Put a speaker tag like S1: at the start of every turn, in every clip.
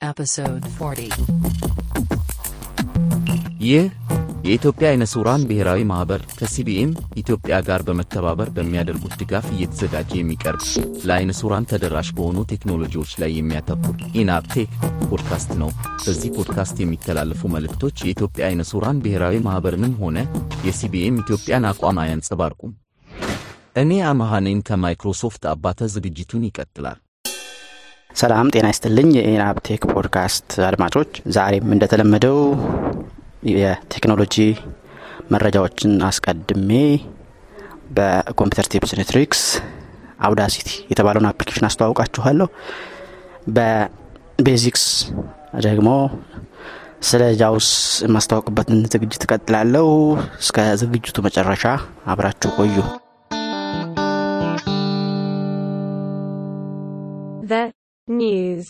S1: Episode 40.
S2: ይህ የኢትዮጵያ አይነ ስውራን ብሔራዊ ማኅበር ከሲቢኤም ኢትዮጵያ ጋር በመተባበር በሚያደርጉት ድጋፍ እየተዘጋጀ የሚቀርብ ለአይነ ስውራን ተደራሽ በሆኑ ቴክኖሎጂዎች ላይ የሚያተኩር ኢናብ ቴክ ፖድካስት ነው። በዚህ ፖድካስት የሚተላለፉ መልእክቶች የኢትዮጵያ አይነ ስውራን ብሔራዊ ማኅበርንም ሆነ የሲቢኤም ኢትዮጵያን አቋም አያንጸባርቁም። እኔ አመሃኔን ከማይክሮሶፍት አባተ ዝግጅቱን ይቀጥላል።
S3: ሰላም ጤና ይስጥልኝ የኢናብ ቴክ ፖድካስት አድማጮች፣ ዛሬም እንደተለመደው የቴክኖሎጂ መረጃዎችን አስቀድሜ በኮምፒውተር tips and tricks አውዳሲቲ የተባለውን application አስተዋውቃችኋለሁ። በ basics ደግሞ ስለ JAWS የማስተዋወቅበትን ዝግጅት እቀጥላለሁ። እስከ ዝግጅቱ መጨረሻ አብራችሁ ቆዩ።
S4: news.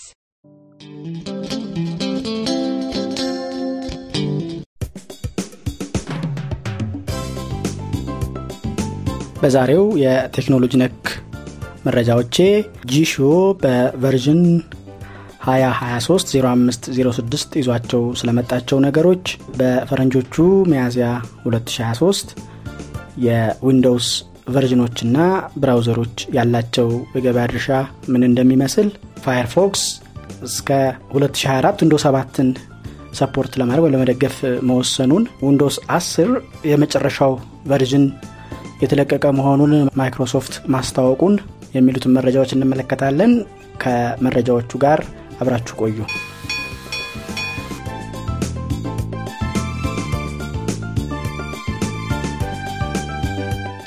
S3: በዛሬው የቴክኖሎጂ ነክ መረጃዎቼ ጂሾ በቨርዥን 2023-0506 ይዟቸው ስለመጣቸው ነገሮች በፈረንጆቹ ሚያዝያ 2023 የዊንዶውስ version ኦችና browser ኦች ያላቸው የገበያ ድርሻ ምን እንደሚመስል ፋየርፎክስ እስከ 2024 ዊንዶውስ 7ን support ለማድረግ ለመደገፍ መወሰኑን ዊንዶውስ 10 የመጨረሻው version የተለቀቀ መሆኑን ማይክሮሶፍት ማስታወቁን የሚሉትን መረጃዎች እንመለከታለን። ከመረጃዎቹ ጋር አብራችሁ ቆዩ።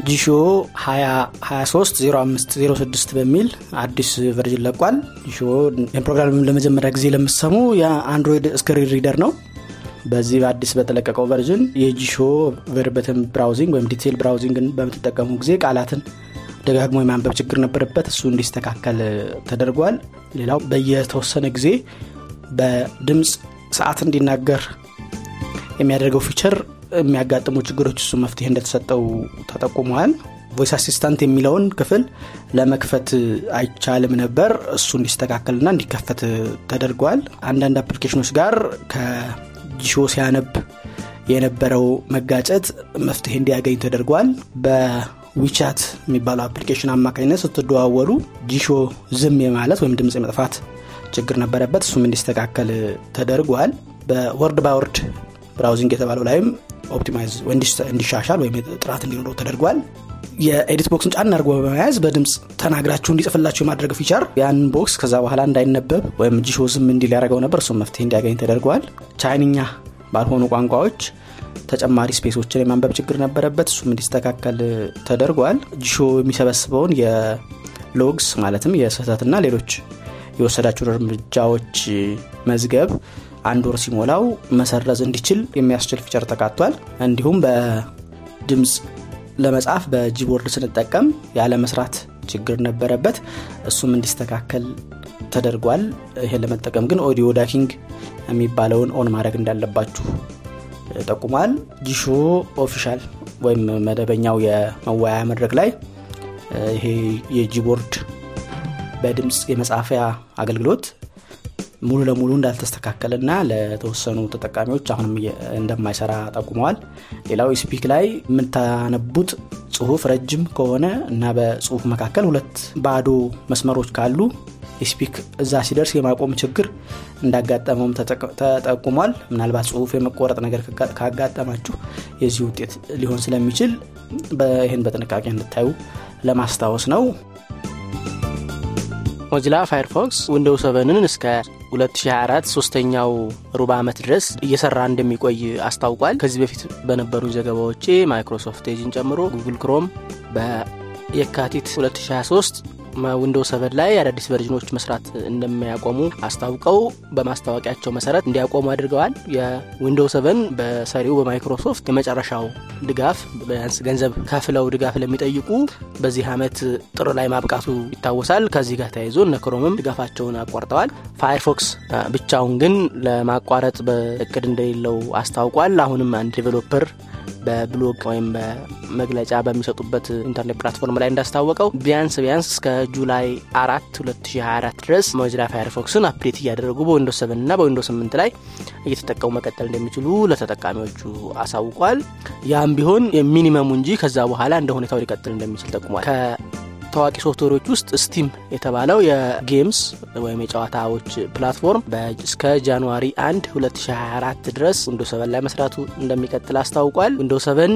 S3: ጂሾ 20230506 በሚል አዲስ version ለቋል። ጂሾ ፕሮግራም ለመጀመሪያ ጊዜ ለምትሰሙ የአንድሮይድ screen reader ነው። በዚህ በአዲስ በተለቀቀው version የጂሾ ቨርበትን browsing ወይም detail browsing ን በምትጠቀሙ ጊዜ ቃላትን ደጋግሞ የማንበብ ችግር ነበረበት። እሱ እንዲስተካከል ተደርጓል። ሌላው በየተወሰነ ጊዜ በድምፅ ሰዓት እንዲናገር የሚያደርገው feature የሚያጋጥሙ ችግሮች እሱ መፍትሄ እንደተሰጠው ተጠቁመዋል። voice assistant የሚለውን ክፍል ለመክፈት አይቻልም ነበር። እሱ እንዲስተካከልና እንዲከፈት ተደርጓል። አንዳንድ application ኦች ጋር ከጂሾ ሲያነብ የነበረው መጋጨት መፍትሄ እንዲያገኝ ተደርጓል። በዊቻት የሚባለው application አማካኝነት ስትደዋወሉ ጂሾ ዝም የማለት ወይም ድምፅ የመጥፋት ችግር ነበረበት። እሱም እንዲስተካከል ተደርጓል። በ word by word browsing የተባለው ላይም optimize እንዲሻሻል ወይም ጥራት እንዲኖረው ተደርጓል። የ edit box ን ጫን አድርጎ በመያዝ በድምፅ ተናግራችሁ እንዲጽፍላችሁ የማድረግ feature ያን box ከዛ በኋላ እንዳይነበብ ወይም ጂሾ ዝም እንዲል ያደረገው ነበር። እሱም መፍትሄ እንዲያገኝ ተደርጓል። ቻይንኛ ባልሆኑ ቋንቋዎች ተጨማሪ space ኦችን የማንበብ ችግር ነበረበት። እሱም እንዲስተካከል ተደርጓል። ጂሾ የሚሰበስበውን የ logs ማለትም የስህተትና ሌሎች የወሰዳቸው እርምጃዎች መዝገብ አንድ ወር ሲሞላው መሰረዝ እንዲችል የሚያስችል feature ተካቷል። እንዲሁም በድምፅ ለመጻፍ በጂቦርድ ስንጠቀም ያለ መስራት ችግር ነበረበት። እሱም እንዲስተካከል ተደርጓል። ይሄን ለመጠቀም ግን audio ducking የሚባለውን on ማድረግ እንዳለባችሁ ጠቁሟል። ጂሾ official ወይም መደበኛው የመወያያ መድረክ ላይ ይሄ የጂቦርድ በድምፅ የመጻፊያ አገልግሎት ሙሉ ለሙሉ እንዳልተስተካከልና ለተወሰኑ ተጠቃሚዎች አሁንም እንደማይሰራ ጠቁመዋል። ሌላው ስፒክ ላይ የምታነቡት ጽሁፍ ረጅም ከሆነ እና በጽሁፍ መካከል ሁለት ባዶ መስመሮች ካሉ ስፒክ እዛ ሲደርስ የማቆም ችግር እንዳጋጠመውም ተጠቁሟል። ምናልባት ጽሁፍ የመቆረጥ ነገር ካጋጠማችሁ የዚህ ውጤት ሊሆን ስለሚችል ይህን በጥንቃቄ እንድታዩ ለማስታወስ ነው። ሞዚላ ፋየርፎክስ ዊንዶውስ seven ን እስከ 2024 ሶስተኛው ሩብ ዓመት ድረስ እየሰራ እንደሚቆይ አስታውቋል። ከዚህ በፊት በነበሩ ዘገባዎቼ ማይክሮሶፍት ኤጅን ጨምሮ ጉግል ክሮም በየካቲት 2023 ዊንዶውስ seven ላይ አዳዲስ version ኦች መስራት እንደሚያቆሙ አስታውቀው በማስታወቂያቸው መሰረት እንዲያቆሙ አድርገዋል። የዊንዶውስ seven በሰሪው በማይክሮሶፍት የመጨረሻው ድጋፍ ቢያንስ ገንዘብ ከፍለው ድጋፍ ለሚጠይቁ በዚህ ዓመት ጥር ላይ ማብቃቱ ይታወሳል። ከዚህ ጋር ተያይዞ እነ ክሮምም ድጋፋቸውን አቋርጠዋል። ፋየርፎክስ ብቻውን ግን ለማቋረጥ በእቅድ እንደሌለው አስታውቋል። አሁንም አንድ developer
S1: በብሎግ ወይም በመግለጫ በሚሰጡበት ኢንተርኔት platform ላይ እንዳስታወቀው ቢያንስ ቢያንስ እስከ July አራት 2024 ድረስ ሞዚላ ፋየርፎክስን update እያደረጉ በዊንዶስ 7 እና በዊንዶስ 8 ላይ እየተጠቀሙ መቀጠል እንደሚችሉ ለተጠቃሚዎቹ አሳውቋል። ያም ቢሆን minimum ኡ እንጂ ከዛ በኋላ እንደ ሁኔታው ሊቀጥል እንደሚችል ጠቁሟል። ታዋቂ ሶፍትዌሮች ውስጥ ስቲም የተባለው የ games ወይም የጨዋታዎች platform እስከ January 1 2024 ድረስ ዊንዶ 7 ላይ መስራቱ እንደሚቀጥል አስታውቋል። ዊንዶ 7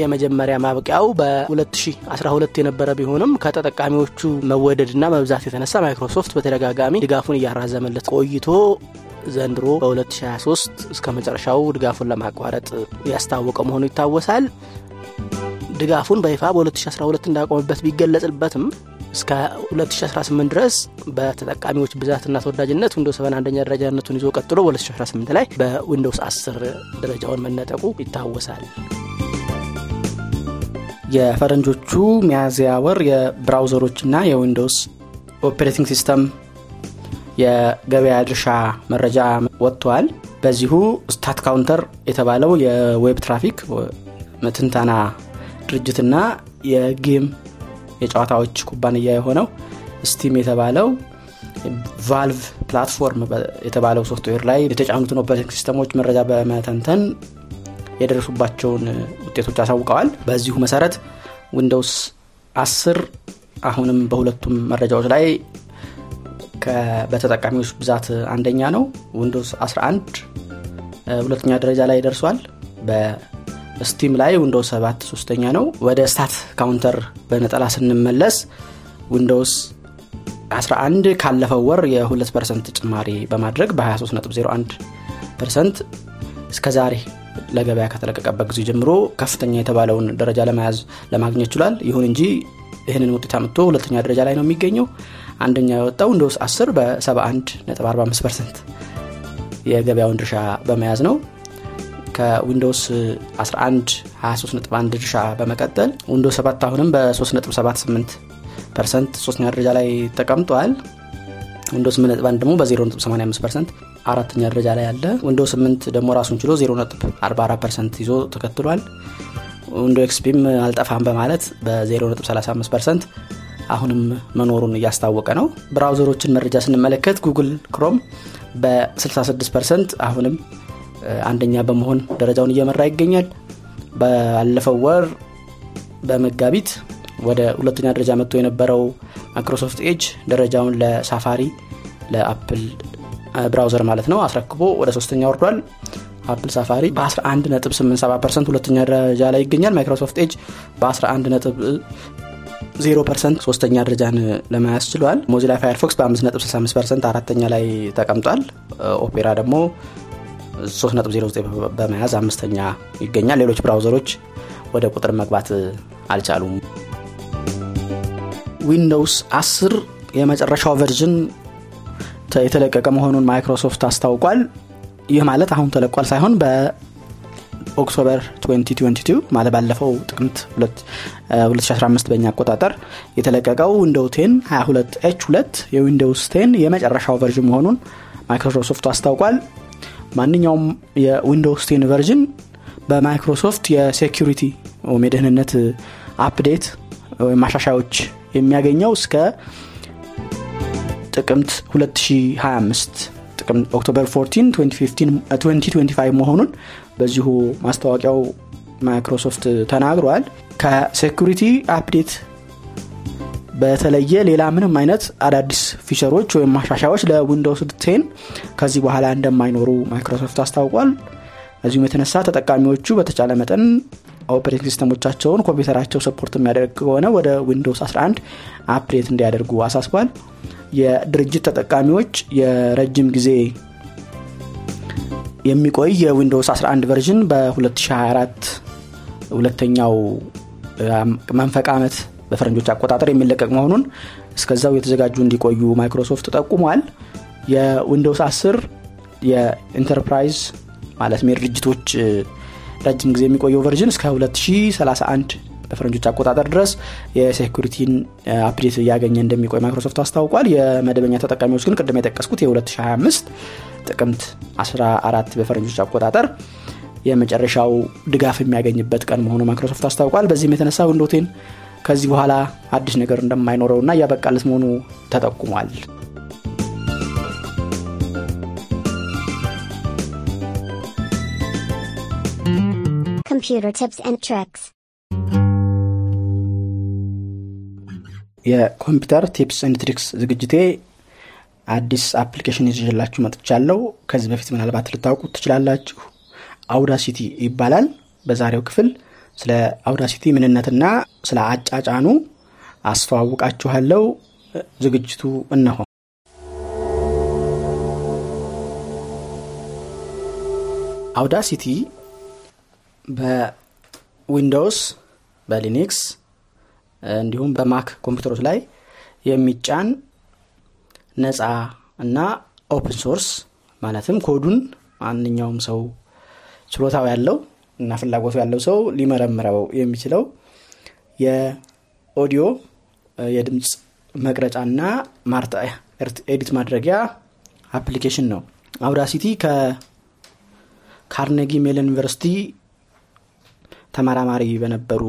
S1: የመጀመሪያ ማብቂያው በ2012 የነበረ ቢሆንም ከተጠቃሚዎቹ መወደድና መብዛት የተነሳ ማይክሮሶፍት በተደጋጋሚ ድጋፉን እያራዘመለት ቆይቶ ዘንድሮ በ2023 እስከ መጨረሻው ድጋፉን ለማቋረጥ ያስታወቀ መሆኑ ይታወሳል። ድጋፉን በይፋ በ2012 እንዳቆመበት ቢገለጽበትም እስከ 2018 ድረስ በተጠቃሚዎች ብዛትና ተወዳጅነት ዊንዶስ 7 አንደኛ ደረጃነቱን ይዞ ቀጥሎ በ2018 ላይ በዊንዶውስ 10 ደረጃውን መነጠቁ ይታወሳል።
S3: የፈረንጆቹ ሚያዝያ ወር የ browser ኦችና የዊንዶውስ operating system የገበያ ድርሻ መረጃ ወጥተዋል። በዚሁ ስታት ካውንተር የተባለው የ web traffic ትንተና ድርጅትና የ game የጨዋታዎች ኩባንያ የሆነው ስቲም የተባለው ቫልቭ platform የተባለው ሶፍትዌር ላይ የተጫኑትን operating system ኦች መረጃ በመተንተን የደረሱባቸውን ውጤቶች አሳውቀዋል። በዚሁ መሰረት ዊንዶውስ 10 አሁንም በሁለቱም መረጃዎች ላይ በተጠቃሚዎች ብዛት አንደኛ ነው። ዊንዶውስ 11 ሁለተኛ ደረጃ ላይ ደርሷል። በስቲም ላይ ዊንዶውስ 7 ሶስተኛ ነው። ወደ ስታት ካውንተር በነጠላ ስንመለስ ዊንዶውስ 11 ካለፈው ወር የ2 percent ጭማሪ በማድረግ በ23.01 percent እስከ ዛሬ ለገበያ ከተለቀቀበት ጊዜ ጀምሮ ከፍተኛ የተባለውን ደረጃ ለመያዝ ለማግኘት ችሏል። ይሁን እንጂ ይህንን ውጤት አምጥቶ ሁለተኛ ደረጃ ላይ ነው የሚገኘው። አንደኛ የወጣው ዊንዶውስ 10 በ71.45 percent የገበያውን ድርሻ በመያዝ ነው። ከዊንዶውስ 11 23.1 ድርሻ በመቀጠል ዊንዶውስ 7 አሁንም በ3.78 percent ሶስተኛ ደረጃ ላይ ተቀምጧል። ዊንዶውስ 8.1 ደግሞ በ0.85 percent አራተኛ ደረጃ ላይ ያለ ዊንዶውስ 8 ደግሞ ራሱን ችሎ 0.44 percent ይዞ ተከትሏል። ዊንዶውስ ኤክስፒም አልጠፋም በማለት በ0.35 percent አሁንም መኖሩን እያስታወቀ ነው። browser ኦችን መረጃ ስንመለከት ጉግል ክሮም በ66 percent አሁንም አንደኛ በመሆን ደረጃውን እየመራ ይገኛል። ባለፈው ወር በመጋቢት ወደ ሁለተኛ ደረጃ መጥቶ የነበረው ማይክሮሶፍት ኤጅ ደረጃውን ለሳፋሪ ለአፕል browser ማለት ነው አስረክቦ ወደ ሶስተኛ ወርዷል። አፕል ሳፋሪ በ11.87 percent ሁለተኛ ደረጃ ላይ ይገኛል። ማይክሮሶፍት ኤጅ በ11 ዜሮ percent ሶስተኛ ደረጃን ለመያዝ ችሏል። ሞዚላ ፋየርፎክስ በ5.65 percent አራተኛ ላይ ተቀምጧል። ኦፔራ ደግሞ 3.09 በመያዝ አምስተኛ ይገኛል። ሌሎች browser ኦች ወደ ቁጥር መግባት አልቻሉም። ዊንዶውስ 10 የመጨረሻው version የተለቀቀ መሆኑን ማይክሮሶፍት አስታውቋል። ይህ ማለት አሁን ተለቋል ሳይሆን በ October 2022 ማለት ባለፈው ጥቅምት 2015 በእኛ አቆጣጠር የተለቀቀው ዊንዶውስ 10 22 H 2 የዊንዶውስ 10 የመጨረሻው version መሆኑን ማይክሮሶፍት አስታውቋል። ማንኛውም የዊንዶውስ 10 version በማይክሮሶፍት የ security ወይም የደህንነት update ወይም ማሻሻያዎች የሚያገኘው እስከ ጥቅምት 2025 October 14 2025 መሆኑን በዚሁ ማስታወቂያው ማይክሮሶፍት ተናግሯል። ከ security update በተለየ ሌላ ምንም አይነት አዳዲስ feature ኦች ወይም ማሻሻያዎች ለዊንዶውስ ten ከዚህ በኋላ እንደማይኖሩ ማይክሮሶፍት አስታውቋል። በዚሁም የተነሳ ተጠቃሚዎቹ በተቻለ መጠን operating system ኦቻቸውን ኮምፒውተራቸው support የሚያደርግ ከሆነ ወደ ዊንዶውስ 11 update እንዲያደርጉ አሳስቧል። የድርጅት ተጠቃሚዎች የረጅም ጊዜ የሚቆይ የዊንዶውስ 11 version በ2024 ሁለተኛው መንፈቅ ዓመት በፈረንጆች አቆጣጠር የሚለቀቅ መሆኑን እስከዛው የተዘጋጁ እንዲቆዩ ማይክሮሶፍት ጠቁሟል። የዊንዶውስ 10 የኢንተርፕራይዝ ማለትም የድርጅቶች ረጅም ጊዜ የሚቆየው version እስከ 2031 በፈረንጆች አቆጣጠር ድረስ የ security ን update እያገኘ እንደሚቆይ ማይክሮሶፍት አስታውቋል። የመደበኛ ተጠቃሚዎች ግን ቅድም የጠቀስኩት የ2025 ጥቅምት 14 በፈረንጆች አቆጣጠር የመጨረሻው ድጋፍ የሚያገኝበት ቀን መሆኑ ማይክሮሶፍት አስታውቋል በዚህም የተነሳ ዊንዶውስ ten ከዚህ በኋላ አዲስ ነገር እንደማይኖረውና እያበቃለት መሆኑ ተጠቁሟል።
S5: Computer tips and tricks.
S3: የኮምፒውተር tips and tricks ዝግጅቴ አዲስ application ይዤላችሁ መጥቻለሁ። ከዚህ በፊት ምናልባት ልታውቁት ትችላላችሁ። አውዳሲቲ ይባላል። በዛሬው ክፍል ስለ አውዳሲቲ ምንነትና ስለ አጫጫኑ አስተዋውቃችኋለሁ። ዝግጅቱ እነሆ። አውዳሲቲ በዊንዶውስ በሊኒክስ እንዲሁም በማክ ኮምፒውተሮች ላይ የሚጫን ነፃ እና open source ማለትም ኮዱን ማንኛውም ሰው ችሎታው ያለው እና ፍላጎቱ ያለው ሰው ሊመረምረው የሚችለው የኦዲዮ የድምፅ መቅረጫና ማርትዒያ edit ማድረጊያ application ነው። አውዳሲቲ ከካርኔጊ ሜሎን ዩኒቨርሲቲ ተመራማሪ በነበሩ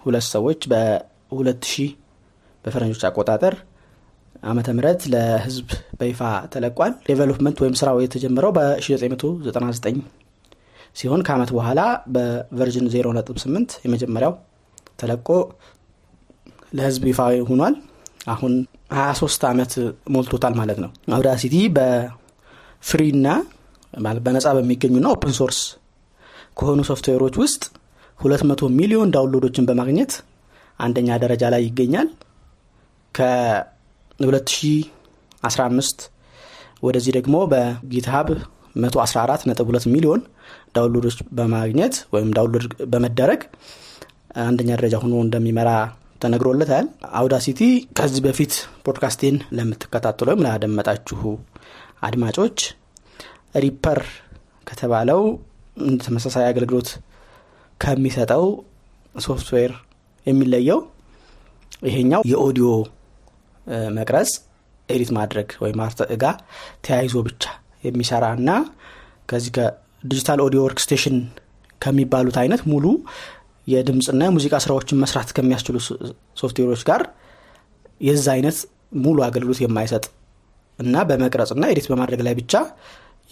S3: ሁለት ሰዎች በ2000 በፈረንጆች አቆጣጠር አመተ ምህረት ለህዝብ በይፋ ተለቋል። development ወይም ስራው የተጀመረው በ1999 ሲሆን ከአመት በኋላ በ version 08 የመጀመሪያው ተለቆ ለህዝብ ይፋ ሆኗል። አሁን 23 ዓመት ሞልቶታል ማለት ነው። አውዳሲቲ በ free ና በነጻ በሚገኙና open source ከሆኑ ሶፍትዌሮች ውስጥ 200 ሚሊዮን download ዶችን በማግኘት አንደኛ ደረጃ ላይ ይገኛል። ከ2015 ወደዚህ ደግሞ በ GitHub 114.2 ሚሊዮን download ዶች በማግኘት ወይም download በመደረግ አንደኛ ደረጃ ሆኖ እንደሚመራ ተነግሮለታል። Audacity ከዚህ በፊት ፖድካስቴን ለምትከታተሉ ወይም ላደመጣችሁ አድማጮች Reaper ከተባለው ተመሳሳይ አገልግሎት ከሚሰጠው ሶፍትዌር የሚለየው ይሄኛው የኦዲዮ መቅረጽ edit ማድረግ ወይም አርትኦት ጋ ተያይዞ ብቻ የሚሰራ እና ከዚህ ከ digital audio workstation ከሚባሉት አይነት ሙሉ የድምፅና የሙዚቃ ስራዎችን መስራት ከሚያስችሉ ሶፍትዌሮች ጋር የዛ አይነት ሙሉ አገልግሎት የማይሰጥ እና በመቅረጽና edit በማድረግ ላይ ብቻ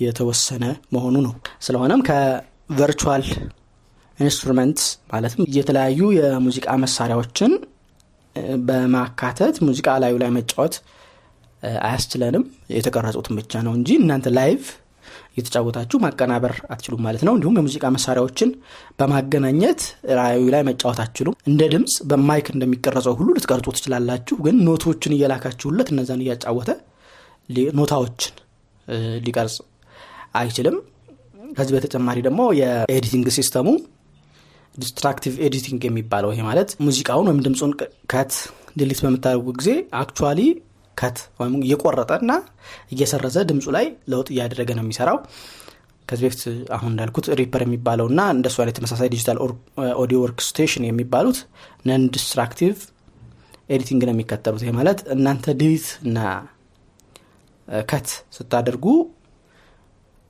S3: የተወሰነ መሆኑ ነው። ስለሆነም ከ virtual instrument ማለትም የተለያዩ የሙዚቃ መሳሪያዎችን በማካተት ሙዚቃ ላዩ ላይ መጫወት አያስችለንም። የተቀረጹትን ብቻ ነው እንጂ እናንተ live እየተጫወታችሁ ማቀናበር አትችሉም ማለት ነው። እንዲሁም የሙዚቃ መሳሪያዎችን በማገናኘት ላዩ ላይ መጫወት አትችሉም። እንደ ድምፅ በ mic እንደሚቀረጸው ሁሉ ልትቀርጹ ትችላላችሁ። ግን note ኦችን እየላካችሁለት እነዛን እያጫወተ ኖታዎችን ሊቀርጽ አይችልም። ከዚህ በተጨማሪ ደግሞ የ editing system ኡ destructive editing የሚባለው ይሄ ማለት ሙዚቃውን ወይም ድምፁን cut delete በምታደርጉ ጊዜ actually cut ወይም እየቆረጠ እና እየሰረዘ ድምፁ ላይ ለውጥ እያደረገ ነው የሚሰራው። ከዚህ በፊት አሁን እንዳልኩት Reaper የሚባለው እና እንደሱ አይነት ተመሳሳይ digital audio workstation የሚባሉት non destructive editing ነው የሚከተሉት። ይሄ ማለት እናንተ delete እና cut ስታደርጉ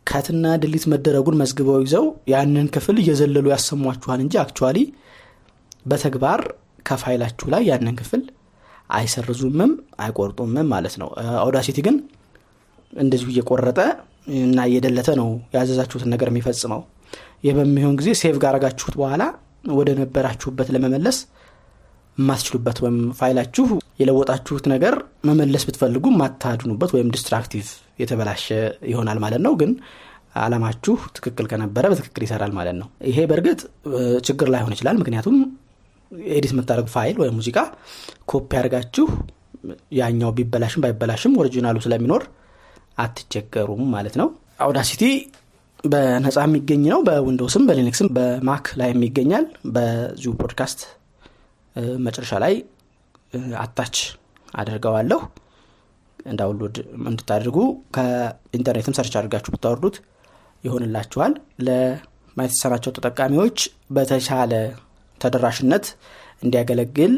S3: cut ና delete መደረጉን መዝግበው ይዘው ያንን ክፍል እየዘለሉ ያሰሟችኋል እንጂ actually በተግባር ከፋይላችሁ ላይ ያንን ክፍል አይሰርዙምም አይቆርጡምም ማለት ነው። Audacity ግን እንደዚሁ እየቆረጠ እና እየ delete ነው ያዘዛችሁትን ነገር የሚፈጽመው። ይህ በሚሆን ጊዜ save ካረጋችሁት በኋላ ወደ ነበራችሁበት ለመመለስ የማትችሉበት ወይም ፋይላችሁ የለወጣችሁት ነገር መመለስ ብትፈልጉ የማታድኑበት ወይም destructive የተበላሸ ይሆናል ማለት ነው። ግን አላማችሁ ትክክል ከነበረ በትክክል ይሰራል ማለት ነው። ይሄ በእርግጥ ችግር ላይሆን ይችላል። ምክንያቱም edit የምታደርጉ ፋይል ወይም ሙዚቃ ኮፒ ያደርጋችሁ ያኛው ቢበላሽም ባይበላሽም ኦሪጂናሉ ስለሚኖር አትቸገሩም ማለት ነው። አውዳሲቲ በነጻ የሚገኝ ነው። በዊንዶውስም በሊነክስም በማክ ላይ የሚገኛል በዚሁ ፖድካስት መጨረሻ ላይ አታች አድርገዋለሁ ዳውንሎድ እንድታደርጉ ከኢንተርኔትም ሰርች አድርጋችሁ ብታወርዱት ይሆንላችኋል። ለማየት ተጠቃሚዎች በተሻለ ተደራሽነት እንዲያገለግል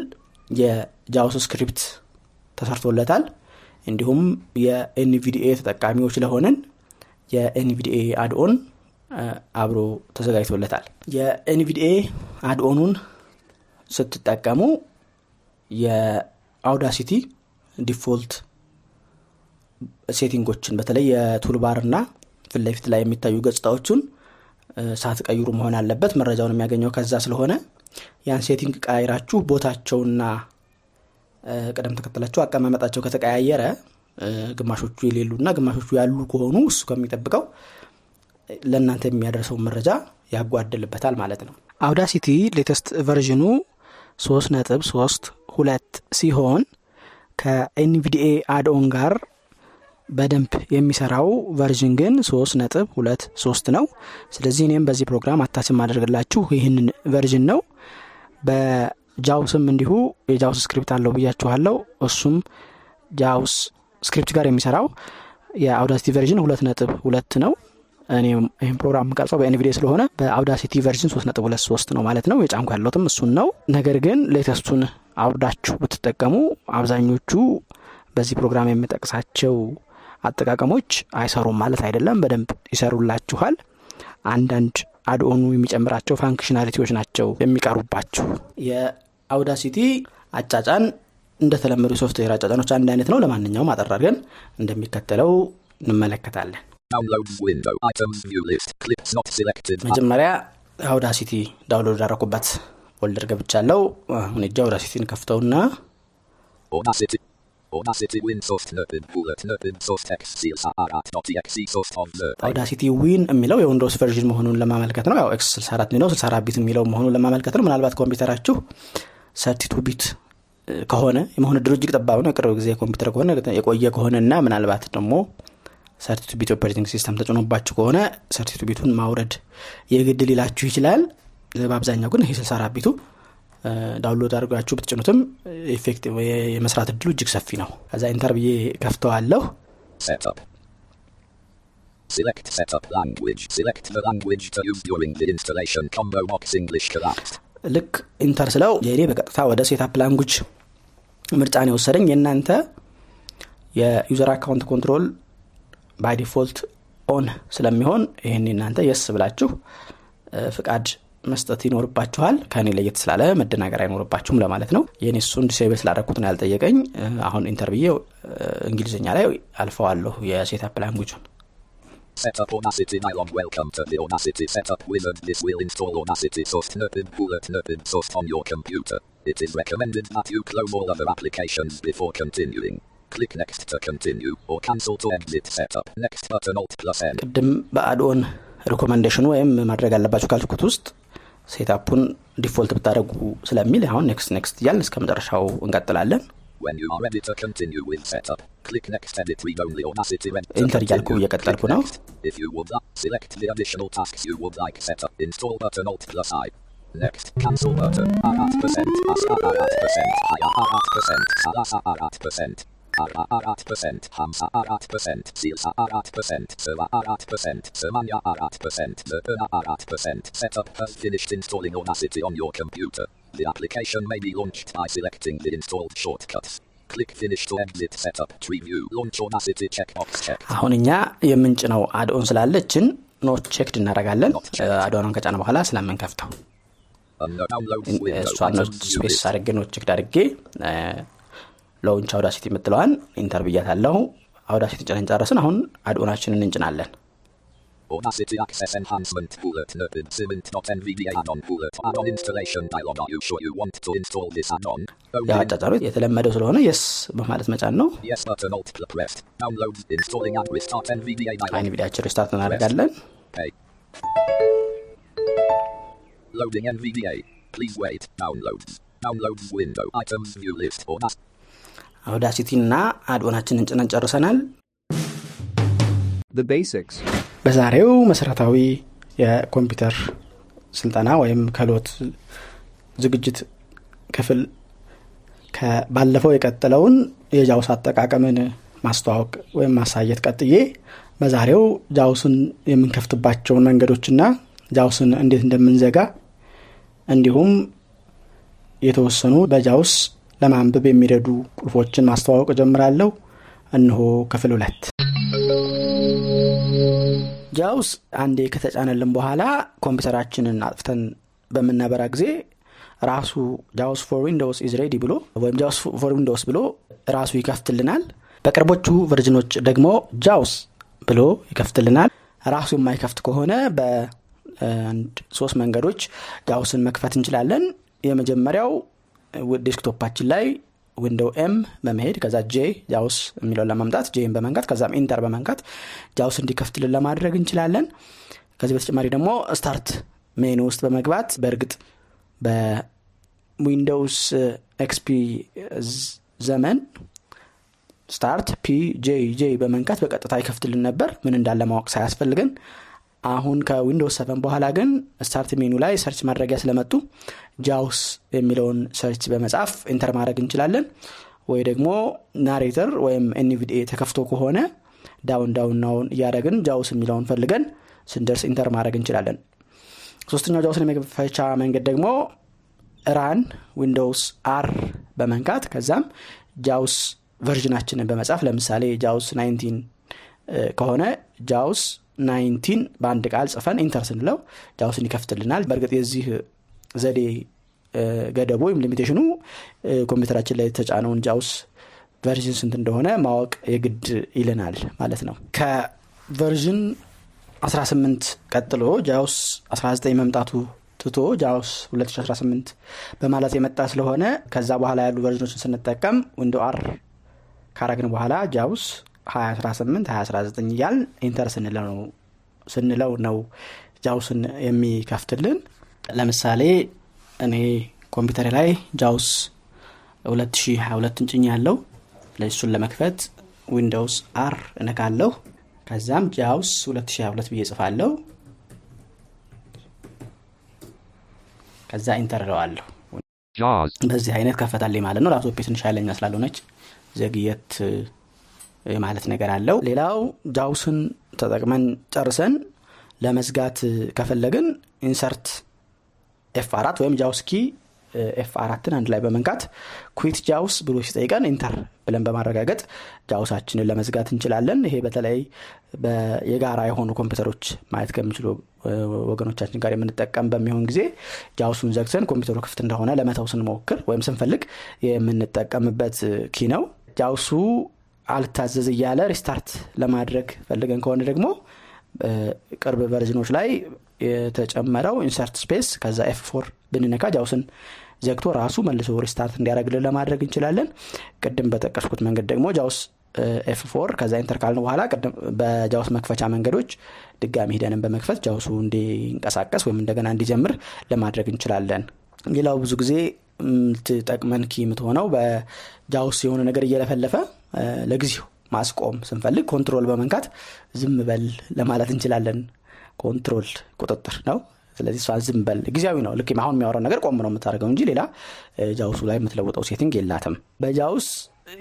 S3: የ JAWS script ተሰርቶለታል። እንዲሁም የ NVDA ተጠቃሚዎች ለሆንን የ NVDA add-on አብሮ ተዘጋጅቶለታል። የ NVDA add-on ኑን ስትጠቀሙ የ Audacity default setting ኦችን በተለይ የ toolbar ና ፊት ለፊት ላይ የሚታዩ ገጽታዎቹን ሳትቀይሩ መሆን አለበት። መረጃውን የሚያገኘው ከዛ ስለሆነ ያን setting ቀያይራችሁ ቦታቸውና ቅደም ተከተላቸው አቀማመጣቸው ከተቀያየረ ግማሾቹ የሌሉና ግማሾቹ ያሉ ከሆኑ እሱ ከሚጠብቀው ለእናንተ የሚያደርሰውን መረጃ ያጓድልበታል ማለት ነው። Audacity latest version ኑ ሶስት ነጥብ ሶስት ሁለት ሲሆን ከ NVDA add-on ጋር በደንብ የሚሰራው version ግን ሶስት ነጥብ ሁለት ሶስት ነው። ስለዚህ እኔም በዚህ ፕሮግራም attach ማደርግላችሁ ይህንን version ነው በ JAWS ም እንዲሁ የ JAWS script አለው ብያችኋለው እሱም JAWS script ጋር የሚሰራው የ Audacity version ሁለት ነጥብ ሁለት ነው። እኔ ይህን ፕሮግራም የምቀርጸው በ NVDA ስለሆነ በ Audacity version ሶስት ነጥብ ሁለት ሶስት ነው ማለት ነው። የጫንኩላችሁም እሱን ነው። ነገር ግን latest ኡን አውርዳችሁ ብትጠቀሙ አብዛኞቹ በዚህ ፕሮግራም የምጠቅሳቸው አጠቃቀሞች አይሰሩም ማለት አይደለም። በደንብ ይሰሩላችኋል። አንዳንድ add-on ኑ የሚጨምራቸው functionality ዎች ናቸው የሚቀሩባችሁ የ Audacity አጫጫን እንደተለመዱት የሶፍትዌር አጫጫኖች አንድ አይነት ነው ለማንኛውም አጠር አርገን እንደሚከተለው እንመለከታለን
S6: Downloads window. Items view list. Clips not selected.
S3: መጀመሪያ አውዳሲቲ ዳውንሎድ ያደረኩበት ፎልደር ገብቻለው አሁን እጃ አውዳሲቲን ከፍተውና
S6: Audacity. Audacity win source nerpin bullet nerpin source text seals art.exe source of the
S3: አውዳሲቲ ዊን የሚለው የዊንዶውስ ቨርዥን መሆኑን ለማመልከት ነው። ያው ኤክስ 64 ነው። 64 ቢት የሚለው መሆኑን ለማመልከት ነው። ምናልባት ኮምፒውተራችሁ ሰርቲቱ ቢት ከሆነ የመሆን እድሉ እጅግ ጠባብ ነው። የቅርብ ጊዜ ኮምፒውተር ከሆነ የቆየ ከሆነ እና ምናልባት ደግሞ thirty-two bit operating system ተጭኖባችሁ ከሆነ thirty-two bit ኡን ማውረድ የግድ ሊላችሁ ይችላል። በአብዛኛው ግን ይህ 64 bit ኡ download አድርጋችሁ ብትጭኑትም effective የመስራት እድሉ እጅግ ሰፊ ነው ከዛ enter ብዬ ከፍተዋለሁ.
S6: Select setup language. Select the language to use during the installation. Combo box English collapsed.
S3: ልክ enter ስለው የእኔ በቀጥታ ወደ setup language ምርጫን የወሰደኝ የእናንተ የ user account control by default on ስለሚሆን ይህን እናንተ yes ብላችሁ ፍቃድ መስጠት ይኖርባችኋል ከእኔ ለየት ስላለ መደናገር አይኖርባችሁም ለማለት ነው የኔ እሱን disable ስላደረኩት ነው ያልጠየቀኝ አሁን enter ብዬ እንግሊዝኛ ላይ አልፈዋለሁ የ setup language ኡን
S6: Setup Audacity dialog. Welcome to the Audacity setup wizard. This will install Audacity source Nerpin bullet Nerpin source on your computer. It is recommended that you close all other applications before continuing. Click next to continue or cancel to exit setup. Next button Alt plus N.
S3: ቅድም በ add-on recommendation ኑ ወይም ማድረግ አለባችሁ ካልኩት ውስጥ setup ኡን default ብታደረጉ ስለሚል አሁን next next እያልን እስከ መጨረሻው እንቀጥላለን። enter እያልኩ እየቀጠልኩ ነው።
S6: Next, cancel button, 4%, 4%, 24%, 24%, 34%. አራት percent ሀምሳ አራት percent ስልሳ አራት percent ሰባ አራት percent ሰማንያ አራት percent ዘጠና አራት percent Setup has finished installing Audacity on your computer The application may be launched by selecting the installed shortcuts. Click finish to exit setup review launch Audacity checkbox check።
S3: አሁን እኛ የምንጭነው add-on ስላለችን not checked እናደርጋለን። add-on ኗን uh, ከጫነ በኋላ ስለምንከፍተው
S6: እሷ
S3: not
S6: space
S3: አድርጌ not checked አድርጌ uh, launch Audacity የምትለዋን enter ብያታለሁ አውዳሲቲ ጭነን ጨረስን አሁን add-on ኣችንን እንጭናለን
S6: Audacity Access Enhancement Bullet Nerpid Cement.nvda add-on Bullet add-on installation dialog. Are you sure you want to install this add-on?
S3: ያው አጫጫኑ የተለመደው ስለሆነ yes በማለት መጫን ነው
S6: Yes button Alt plus pressed. Downloads installing and restart NVDA dialog.
S3: አሁን NVDA ኣችን restart
S6: እናደርጋለን. Loading NVDA. Please wait. Downloads. Downloads window. Items view list. Audacity.
S3: አውዳሲቲ እና አድኦናችንን ጭነን ጨርሰናል
S7: The basics.
S3: በዛሬው መሰረታዊ የኮምፒውተር ስልጠና ወይም ክህሎት ዝግጅት ክፍል ባለፈው የቀጠለውን የጃውስ አጠቃቀምን ማስተዋወቅ ወይም ማሳየት ቀጥዬ በዛሬው ጃውስን የምንከፍትባቸውን መንገዶችና ጃውስን እንዴት እንደምንዘጋ እንዲሁም የተወሰኑ በጃውስ ለማንበብ የሚረዱ ቁልፎችን ማስተዋወቅ ጀምራለሁ እንሆ ክፍል ሁለት። ጃውስ አንዴ ከተጫነልን በኋላ ኮምፒውተራችንን አጥፍተን በምናበራ ጊዜ ራሱ JAWS for Windows is ready ብሎ ወይም JAWS for Windows ብሎ ራሱ ይከፍትልናል። በቅርቦቹ version ኖች ደግሞ ጃውስ ብሎ ይከፍትልናል። ራሱ የማይከፍት ከሆነ በአንድ ሶስት መንገዶች ጃውስን መክፈት እንችላለን። የመጀመሪያው desktop ኣችን ላይ Windows M በመሄድ ከዛ J ጃውስ የሚለውን ለማምጣት J ን በመንካት ከዛም enter በመንካት ጃውስ እንዲከፍትልን ለማድረግ እንችላለን። ከዚህ በተጨማሪ ደግሞ start menu ውስጥ በመግባት በእርግጥ በ Windows XP ዘመን start P J J በመንካት በቀጥታ ይከፍትልን ነበር። ምን እንዳለ ማወቅ ሳያስፈልገን አሁን ከ Windows seven በኋላ ግን start menu ላይ search ማድረጊያ ስለመጡ ጃውስ የሚለውን search በመጻፍ enter ማድረግ እንችላለን። ወይ ደግሞ Narrator ወይም NVDA ተከፍቶ ከሆነ down down down እያደረግን ጃውስ የሚለውን ፈልገን ስንደርስ enter ማድረግ እንችላለን። ሶስተኛው ጃውስን የመክፈቻ መንገድ ደግሞ run Windows R በመንካት ከዛም ጃውስ version ኣችንን በመጻፍ ለምሳሌ ጃውስ 19 ከሆነ ጃውስ 19 በአንድ ቃል ጽፈን enter ስንለው ጃውስን ይከፍትልናል። በእርግጥ የዚህ ዘዴ ገደቡ ወይም limitation ኑ ኮምፒውተራችን ላይ የተጫነውን ጃውስ version ስንት እንደሆነ ማወቅ የግድ ይልናል ማለት ነው። ከ version 18 ቀጥሎ ጃውስ 19 መምጣቱን ትቶ ጃውስ 2018 በማለት የመጣ ስለሆነ ከዛ በኋላ ያሉ version ኖችን ስንጠቀም Windows R ካረግን በኋላ ጃውስ 2018 2019 እያል enter ስንለው ነው ጃውስን የሚከፍትልን። ለምሳሌ እኔ ኮምፒውተር ላይ ጃውስ 2022 ነው የጫንኩት ያለው ለእሱን ለመክፈት Windows R እነካለሁ። ከዛም ጃውስ 2022 ብዬ ጽፋለሁ ከዛ enter እለዋለሁ. በዚህ አይነት ከፈተልኝ ማለት ነው። ላፕቶፕ ትንሽ ኃይለኛ ስላልሆነች ዘግየት የማለት ነገር አለው። ሌላው ጃውስን ተጠቅመን ጨርሰን ለመዝጋት ከፈለግን insert F አራት ወይም JAWS key F አራትን አንድ ላይ በመንካት quit JAWS ብሎ ሲጠይቀን enter ብለን በማረጋገጥ ጃውሳችንን ለመዝጋት እንችላለን። ይሄ በተለይ የጋራ የሆኑ ኮምፒውተሮች ማየት ከሚችሉ ወገኖቻችን ጋር የምንጠቀም በሚሆን ጊዜ ጃውሱን ዘግተን ኮምፒውተሩ ክፍት እንደሆነ ለመተው ስንሞክር ወይም ስንፈልግ የምንጠቀምበት key ነው። ጃውሱ አልታዘዝ እያለ restart ለማድረግ ፈልገን ከሆነ ደግሞ ቅርብ version ኖች ላይ የተጨመረው insert space ከዛ F four ብንነካ ጃውስን ዘግቶ ራሱ መልሶ restart እንዲያደረግልን ለማድረግ እንችላለን። ቅድም በጠቀስኩት መንገድ ደግሞ JAWS F four ከዛ enter ካልን በኋላ በጃውስ መክፈቻ መንገዶች ድጋሚ ሄደን በመክፈት ጃውሱ እንዲንቀሳቀስ ወይም እንደገና እንዲጀምር ለማድረግ እንችላለን። ሌላው ብዙ ጊዜ ምትጠቅመን key የምትሆነው በጃውስ የሆነ ነገር እየለፈለፈ ለጊዜው ማስቆም ስንፈልግ control በመንካት ዝም በል ለማለት እንችላለን። control ቁጥጥር ነው። ስለዚህ እሷን ዝም በል። ጊዜያዊ ነው። ልክ አሁን የሚያወራው ነገር ቆም ነው የምታደርገው እንጂ ሌላ JAWS ኡ ላይ የምትለውጠው setting የላትም። በ JAWS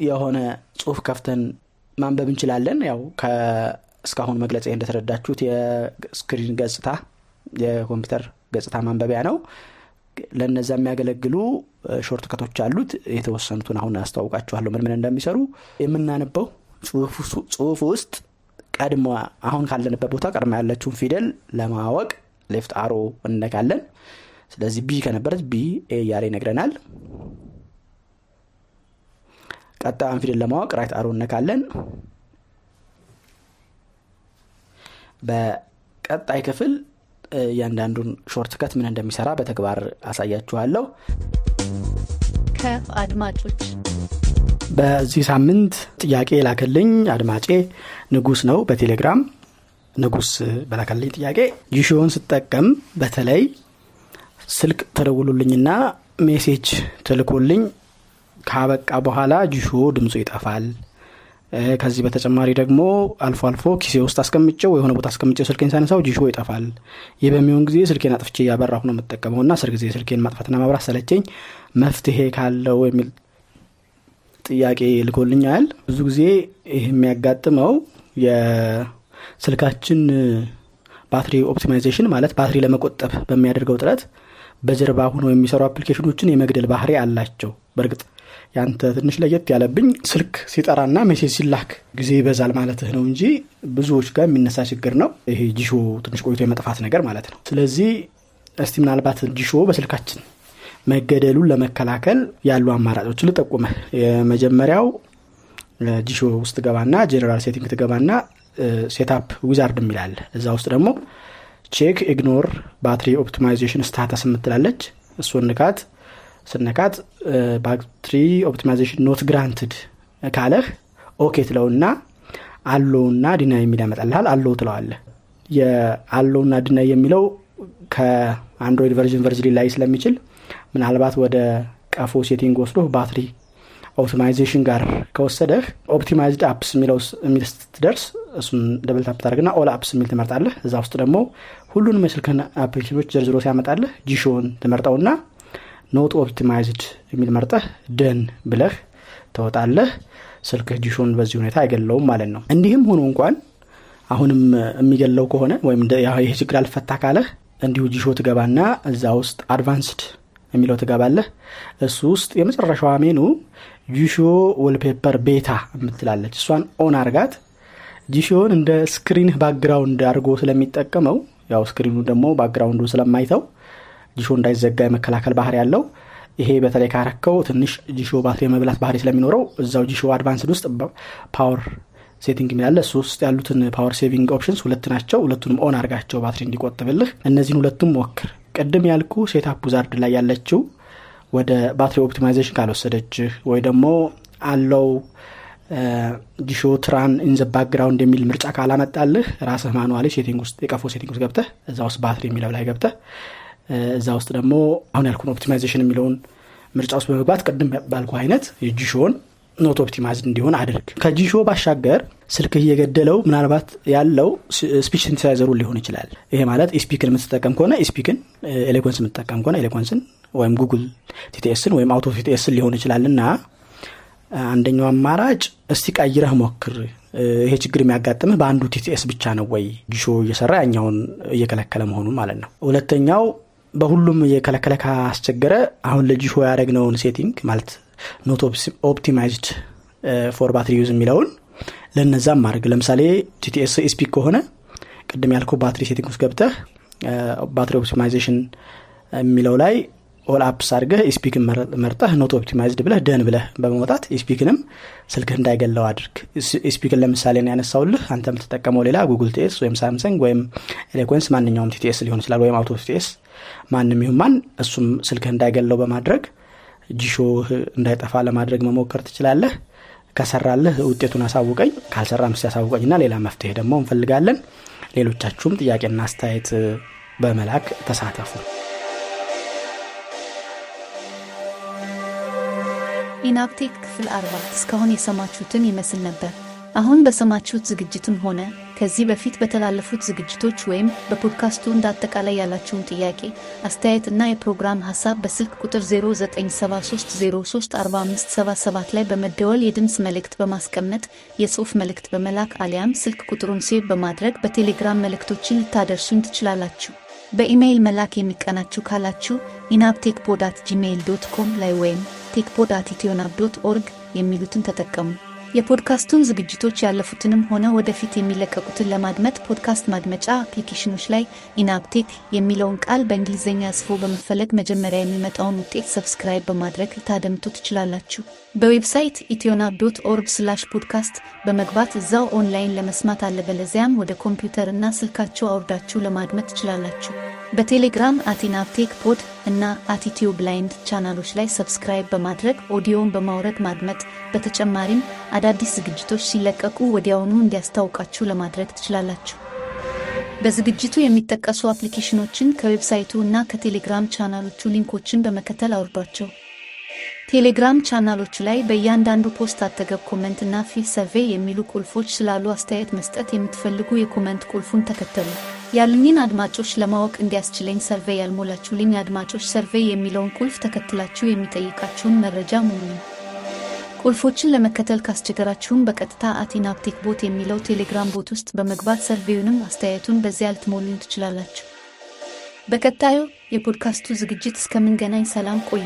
S3: የሆነ ጽሁፍ ከፍተን ማንበብ እንችላለን። ያው እስካሁን መግለጫ እንደተረዳችሁት የ screen ገጽታ የኮምፒውተር ገጽታ ማንበቢያ ነው። ለነዛ የሚያገለግሉ shortcut ኦች አሉት። የተወሰኑትን አሁን አስተዋውቃችኋለሁ ምን ምን እንደሚሰሩ። የምናነበው ጽሁፍ ውስጥ ቀድሞ አሁን ካለንበት ቦታ ቀድማ ያለችውን ፊደል ለማወቅ left arrow እነካለን ስለዚህ B ከነበረች B A እያለ ይነግረናል። ቀጣዩን ፊደል ለማወቅ right arrow እነካለን በቀጣይ ክፍል እያንዳንዱን shortcut ምን እንደሚሰራ በተግባር አሳያችኋለሁ
S8: ከአድማጮች
S3: በዚህ ሳምንት ጥያቄ ላከልኝ አድማጬ ንጉስ ነው በቴሌግራም። ንጉስ በላከልኝ ጥያቄ Jieshuo ውን ስጠቀም በተለይ ስልክ ተደውሎልኝና message ተልኮልኝ ካበቃ በኋላ Jieshuo ድምፁ ይጠፋል ከዚህ በተጨማሪ ደግሞ አልፎ አልፎ ኪሴ ውስጥ አስቀምጨው የሆነ ቦታ አስቀምጨው ስልኬን ሳነሳው Jieshuo ይጠፋል። ይህ በሚሆን ጊዜ ስልኬን አጥፍቼ እያበራሁ ነው የምጠቀመው እና አስር ጊዜ ስልኬን ማጥፋትና ማብራት ሰለቸኝ። መፍትሄ ካለው የሚል ጥያቄ ልኮልኛል ብዙ ጊዜ ይህ የሚያጋጥመው የስልካችን ባትሪ optimization ማለት ባትሪ ለመቆጠብ በሚያደርገው ጥረት በጀርባ ሆነው የሚሰሩ application ኦችን የመግደል ባህሪ አላቸው። በእርግጥ ያንተ ትንሽ ለየት ያለብኝ ስልክ ሲጠራና message ሲላክ ጊዜ ይበዛል ማለትህ ነው እንጂ ብዙዎች ጋር የሚነሳ ችግር ነው። ይሄ Jieshuo ትንሽ ቆይቶ የመጥፋት ነገር ማለት ነው። ስለዚህ እስቲ ምናልባት Jieshuo በስልካችን መገደሉን ለመከላከል ያሉ አማራጮችን ልጠቁመህ የመጀመሪያው Jieshuo ውስጥ ገባና general setting ትገባና setup wizard የሚል አለ እዛ ውስጥ ደግሞ check ignore battery optimization status የምትላለች። እሱን ንካት። ስነካት battery optimization not granted ካለህ OK ትለውና allow እና deny የሚል ያመጣልሃል። allow ትለዋለህ። የ allow እና deny የሚለው ከ Android version version ሊለይ ስለሚችል ምናልባት ወደ ቀፎ setting ወስዶ battery optimization ጋር ከወሰደህ optimized apps የሚል ስትደርስ እሱን double ታደርግና all apps የሚል ትመርጣለህ። እዛ ውስጥ ደግሞ ሁሉንም የስልክን application ኦች ዘርዝሮ ሲያመጣልህ Jieshuo ን ትመርጠውና not optimized የሚል መርጠህ done ብለህ ተወጣለህ። ስልክህ Jieshuo ን በዚህ ሁኔታ አይገለውም ማለት ነው። እንዲህም ሆኖ እንኳን አሁንም የሚገለው ከሆነ ወይም ይህ ችግር አልፈታ ካለህ እንዲሁ Jieshuo ትገባና እዛ ውስጥ advanced የሚለው ትገባለህ። እሱ ውስጥ የመጨረሻዋ menu Jieshuo wallpaper beta የምትላለች። እሷን on አርጋት። Jieshuo ን እንደ screen background አድርጎ ስለሚጠቀመው ያው screen ኑ ደግሞ background ኡ ስለማይተው Jieshuo እንዳይዘጋ የመከላከል ባህሪ አለው። ይሄ በተለይ ካረከው ትንሽ Jieshuo ባትሪ የመብላት ባህሪ ስለሚኖረው እዛው Jieshuo advanced ውስጥ power saving የሚል አለ እሱ ውስጥ ያሉትን power saving options ሁለት ናቸው። ሁለቱንም on አርጋቸው ባትሪ እንዲቆጥብልህ። እነዚህን ሁለቱም ሞክር። ቅድም ያልኩ setup wizard ላይ ያለችው ወደ battery optimization ካልወሰደችህ ወይ ደግሞ allow Jieshuo to run in the background የሚል ምርጫ ካላመጣልህ ራስህ manually setting ውስጥ የቀፎ setting ውስጥ ገብተህ እዛ ውስጥ ባትሪ የሚለው ላይ ገብተህ እዛ ውስጥ ደግሞ አሁን ያልኩን optimization የሚለውን ምርጫ ውስጥ በመግባት ቅድም ባልኩ አይነት የ Jieshuo ን not optimized እንዲሆን አድርግ። ከ Jieshuo ባሻገር ስልክህ እየገደለው ምናልባት ያለው speech synthesizer ኡ ሊሆን ይችላል። ይሄ ማለት eSpeak ን የምትጠቀም ከሆነ eSpeak ን Eloquence የምትጠቀም ከሆነ Eloquence ን ወይም Google TTS ን ወይም Auto TTS ን ሊሆን ይችላል እና አንደኛው አማራጭ እስቲ ቀይረህ ሞክር። ይሄ ችግር የሚያጋጥምህ በአንዱ TTS ብቻ ነው ወይ? Jieshuo እየሰራ ያኛውን እየከለከለ መሆኑን ማለት ነው። ሁለተኛው በሁሉም እየከለከለ ካስቸገረ አሁን ለ Jieshuo ያደረግነውን setting ማለት not optimized for battery use የሚለውን ለነዛም ማድረግ። ለምሳሌ TTS eSpeak ከሆነ ቅድም ያልከው battery setting ውስጥ ገብተህ battery optimization የሚለው ላይ all apps አድርገህ eSpeak ን መርጠህ not optimized ብለህ done ብለህ በመውጣት eSpeak ንም ስልክህ እንዳይገለው አድርግ። eSpeak ን ለምሳሌ ነው ያነሳውልህ አንተ የምትጠቀመው ሌላ Google TTS ወይም Samsung ወይም Eloquence ማንኛውም TTS ሊሆን ይችላል ወይም Auto TTS ማንም ይሁን ማን እሱም ስልክህ እንዳይገለው በማድረግ Jieshuo እንዳይጠፋ ለማድረግ መሞከር ትችላለህ። ከሰራልህ ውጤቱን አሳውቀኝ ካልሰራም እሱን አሳውቀኝና ሌላ መፍትሄ ደግሞ እንፈልጋለን። ሌሎቻችሁም ጥያቄና አስተያየት በመላክ ተሳተፉ።
S7: ኢናፕቴክ ክፍል አርባ። እስካሁን የሰማችሁትን ይመስል ነበር። አሁን በሰማችሁት ዝግጅትም ሆነ ከዚህ በፊት በተላለፉት ዝግጅቶች ወይም በፖድካስቱ እንደ አጠቃላይ ያላችሁን ጥያቄ፣ አስተያየት እና የፕሮግራም ሀሳብ በስልክ ቁጥር 0973034577 ላይ በመደወል የድምፅ መልእክት በማስቀመጥ የጽሑፍ መልእክት በመላክ አሊያም ስልክ ቁጥሩን save በማድረግ በቴሌግራም መልእክቶችን ልታደርሱኝ ትችላላችሁ። በኢሜይል መላክ የሚቀናችሁ ካላችሁ enabtechpod at Gmail dot com ላይ ወይም techpod at ethionab dot org የሚሉትን ተጠቀሙ። የፖድካስቱን ዝግጅቶች ያለፉትንም ሆነ ወደፊት የሚለቀቁትን ለማድመጥ ፖድካስት ማድመጫ application ኦች ላይ EnabTech የሚለውን ቃል በእንግሊዝኛ ጽፎ በመፈለግ መጀመሪያ የሚመጣውን ውጤት subscribe በማድረግ ልታደምጡ ትችላላችሁ። በ website ethionab dot org slash podcast በመግባት እዛው ኦንላይን ለመስማት አለበለዚያም ወደ ኮምፒውተር እና ስልካችሁ አውርዳችሁ ለማድመጥ ትችላላችሁ። በቴሌግራም at ENABTech pod እና at Ethio Blind ቻናሎች ላይ subscribe በማድረግ ኦዲዮን በማውረድ ማድመጥ፣ በተጨማሪም አዳዲስ ዝግጅቶች ሲለቀቁ ወዲያውኑ እንዲያስታውቃችሁ ለማድረግ ትችላላችሁ። በዝግጅቱ የሚጠቀሱ አፕሊኬሽኖችን ከ website ኡ እና ከቴሌግራም ቻናሎቹ ሊንኮችን በመከተል አውርዷቸው። ቴሌግራም ቻናሎቹ ላይ በእያንዳንዱ post አጠገብ comment እና fill survey የሚሉ ቁልፎች ስላሉ አስተያየት መስጠት የምትፈልጉ የ comment ቁልፉን ተከተሉ። ያሉኝን አድማጮች ለማወቅ እንዲያስችለኝ survey ያልሞላችሁልኝ አድማጮች survey የሚለውን ቁልፍ ተከትላችሁ የሚጠይቃችሁን መረጃ ሙሉ። ቁልፎችን ለመከተል ካስቸገራችሁም በቀጥታ at ENABTech bot የሚለው ቴሌግራም bot ውስጥ በመግባት survey ኡንም አስተያየቱን በዚያ ልትሞሉ ትችላላችሁ። በቀጣዩ የፖድካስቱ ዝግጅት እስከምንገናኝ ሰላም ቆዩ።